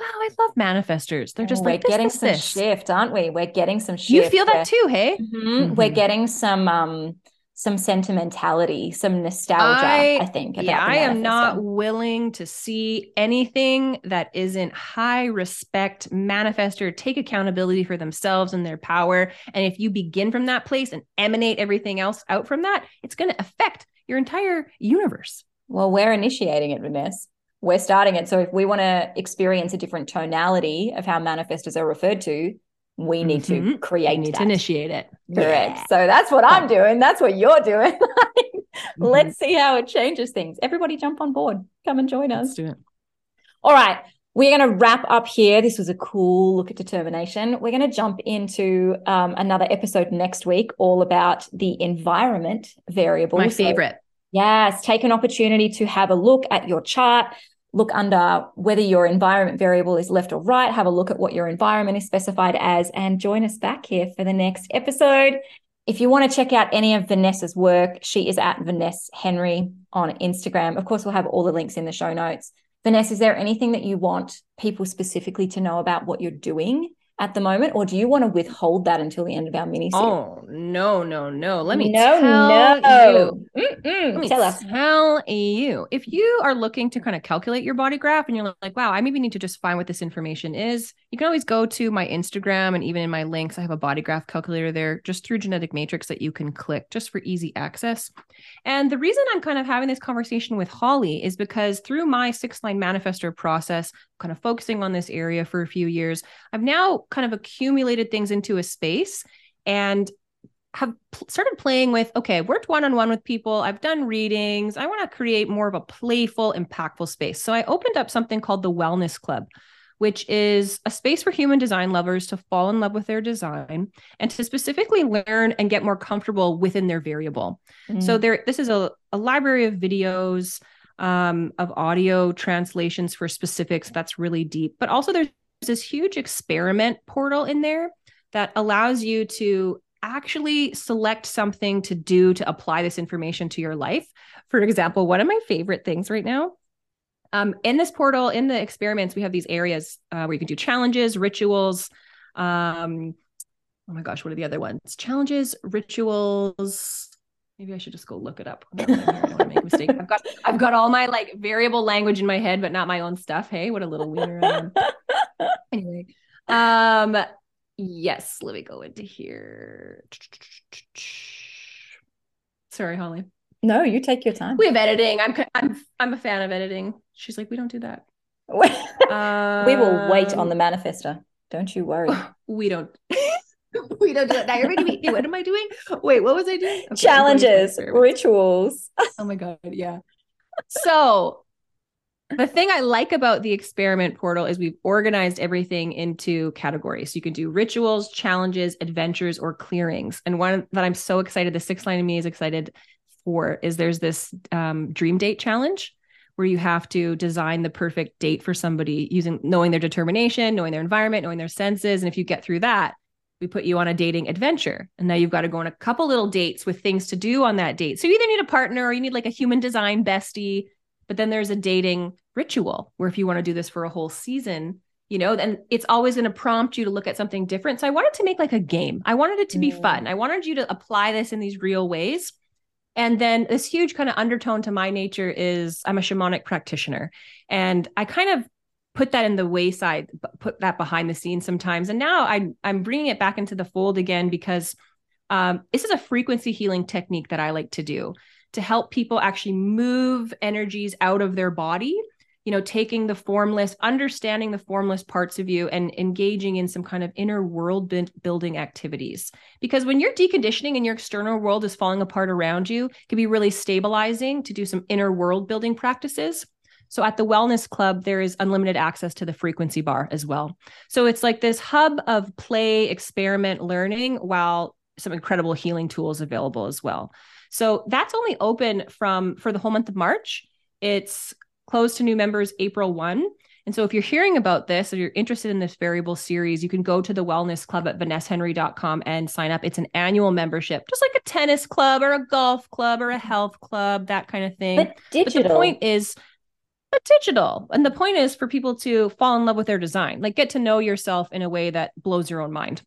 wow, I love manifestors. They're just we're like, getting this, some this. shift, aren't we? We're getting some shift. You feel that too, hey? Mm-hmm. Mm-hmm. We're getting some um some sentimentality, some nostalgia, I, I think. yeah, I am not willing to see anything that isn't high respect, manifestor, take accountability for themselves and their power. And if you begin from that place and emanate everything else out from that, it's going to affect your entire universe. Well, we're initiating it, Vanessa. We're starting it. So if we want to experience a different tonality of how manifestors are referred to, we need mm-hmm. to create need that. to initiate it correct yeah. so that's what i'm doing that's what you're doing mm-hmm. let's see how it changes things everybody jump on board come and join us let's do it all right we're going to wrap up here. This was a cool look at determination. We're going to jump into um, another episode next week, all about the environment variable. My favorite. So, yes, take an opportunity to have a look at your chart, look under whether your environment variable is left or right, have a look at what your environment is specified as, and join us back here for the next episode. if you want to check out any of Vanessa's work, she is at Vanessa Henry on Instagram. Of course, we'll have all the links in the show notes. Vanessa, is there anything that you want people specifically to know about what you're doing at the moment, or do you want to withhold that until the end of our mini series? Oh no, no, no! Let me no, tell no. you. Let me Tell us. Tell you. If you are looking to kind of calculate your body graph, and you're like, "Wow, I maybe need to just find what this information is," you can always go to my Instagram, and even in my links, I have a body graph calculator there, just through Genetic Matrix that you can click, just for easy access. And the reason I'm kind of having this conversation with Holly is because through my six line manifestor process, kind of focusing on this area for a few years, I've now kind of accumulated things into a space and have pl- started playing with okay I've worked one-on-one with people. I've done readings. I want to create more of a playful impactful space. So i opened up something called the wellness club which is a space for human design lovers to fall in love with their design and to specifically learn and get more comfortable within their variable. Mm. so there this is a, a library of videos um, of audio translations for specifics that's really deep but also there's this huge experiment portal in there that allows you to actually select something to do to apply this information to your life. For example, one of my favorite things right now. Um, in this portal, in the experiments, we have these areas uh, where you can do challenges, rituals. Um, oh my gosh, what are the other ones? Challenges, rituals. Maybe I should just go look it up. I don't make a mistake. I've got I've got all my like variable language in my head, but not my own stuff. Hey, what a little wiener I am. anyway, um, yes, let me go into here. Sorry, Holly. No, you take your time. We have editing. I'm I'm I'm a fan of editing. She's like, we don't do that. we will wait on the Um, manifester. Don't you worry. We don't. we don't do that. Now you're making me. What am I doing? Wait, what was I doing? Okay, I'm going to my Challenges, rituals. Oh my god, yeah. So the thing I like about the experiment portal is we've organized everything into categories. So you can do rituals, challenges, adventures, or clearings. And one that I'm so excited, the six line of me is excited for, is there's this um, dream date challenge where you have to design the perfect date for somebody using knowing their determination, knowing their environment, knowing their senses. And if you get through that, we put you on a dating adventure. And now you've got to go on a couple little dates with things to do on that date. So you either need a partner or you need like a human design bestie. But then there's a dating ritual where if you want to do this for a whole season, you know, then it's always going to prompt you to look at something different. So I wanted to make like a game. I wanted it to be Mm. fun. I wanted you to apply this in these real ways. And then this huge kind of undertone to my nature is I'm a shamanic practitioner. And I kind of put that in the wayside, put that behind the scenes sometimes. And now I'm I'm bringing it back into the fold again because um, this is a frequency healing technique that I like to do to help people actually move energies out of their body. You know, taking the formless, understanding the formless parts of you, and engaging in some kind of inner world building activities. Because when you're deconditioning and your external world is falling apart around you, it can be really stabilizing to do some inner world building practices. So at the Wellness Club, there is unlimited access to the frequency bar as well. So it's like this hub of play, experiment, learning, while some incredible healing tools available as well. So that's only open from for the whole month of March. It's closed to new members April 1. And so if you're hearing about this or you're interested in this variable series, you can go to the wellness club at vanessahenry.com and sign up. It's an annual membership, just like a tennis club or a golf club or a health club, that kind of thing. But digital. But the point is, but digital. And the point is for people to fall in love with their design, like get to know yourself in a way that blows your own mind.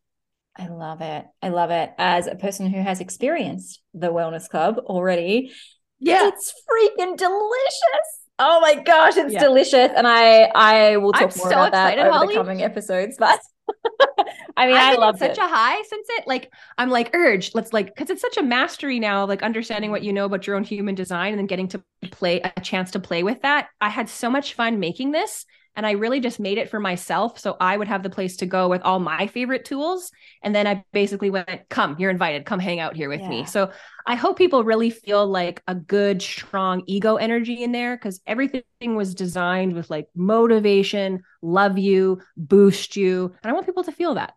I love it. I love it. As a person who has experienced the Wellness Club already, yeah, it's freaking delicious. Oh my gosh, it's Yeah. delicious, and I I will talk I'm more so about that excited, over Holly. the coming episodes. But I mean, I've I love such it. a high since it. Like I'm like urged. Let's like because it's such a mastery now. Like understanding what you know about your own human design and then getting to play a chance to play with that. I had so much fun making this, and I really just made it for myself, so I would have the place to go with all my favorite tools. And then I basically went, "Come, you're invited. Come hang out here with Yeah. me." So I hope people really feel like a good, strong ego energy in there because everything was designed with like motivation, love you, boost you, and I want people to feel that.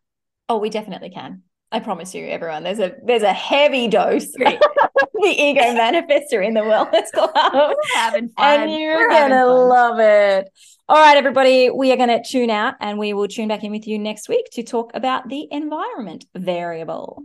Oh, we definitely can. I promise you, everyone. There's a there's a heavy dose of the ego manifester in the Wellness Club. having fun. and you're We're gonna love it. All right, everybody, we are gonna tune out and we will tune back in with you next week to talk about the environment variable.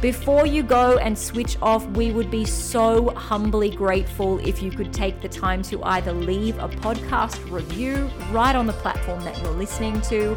Before you go and switch off, we would be so humbly grateful if you could take the time to either leave a podcast review right on the platform that you're listening to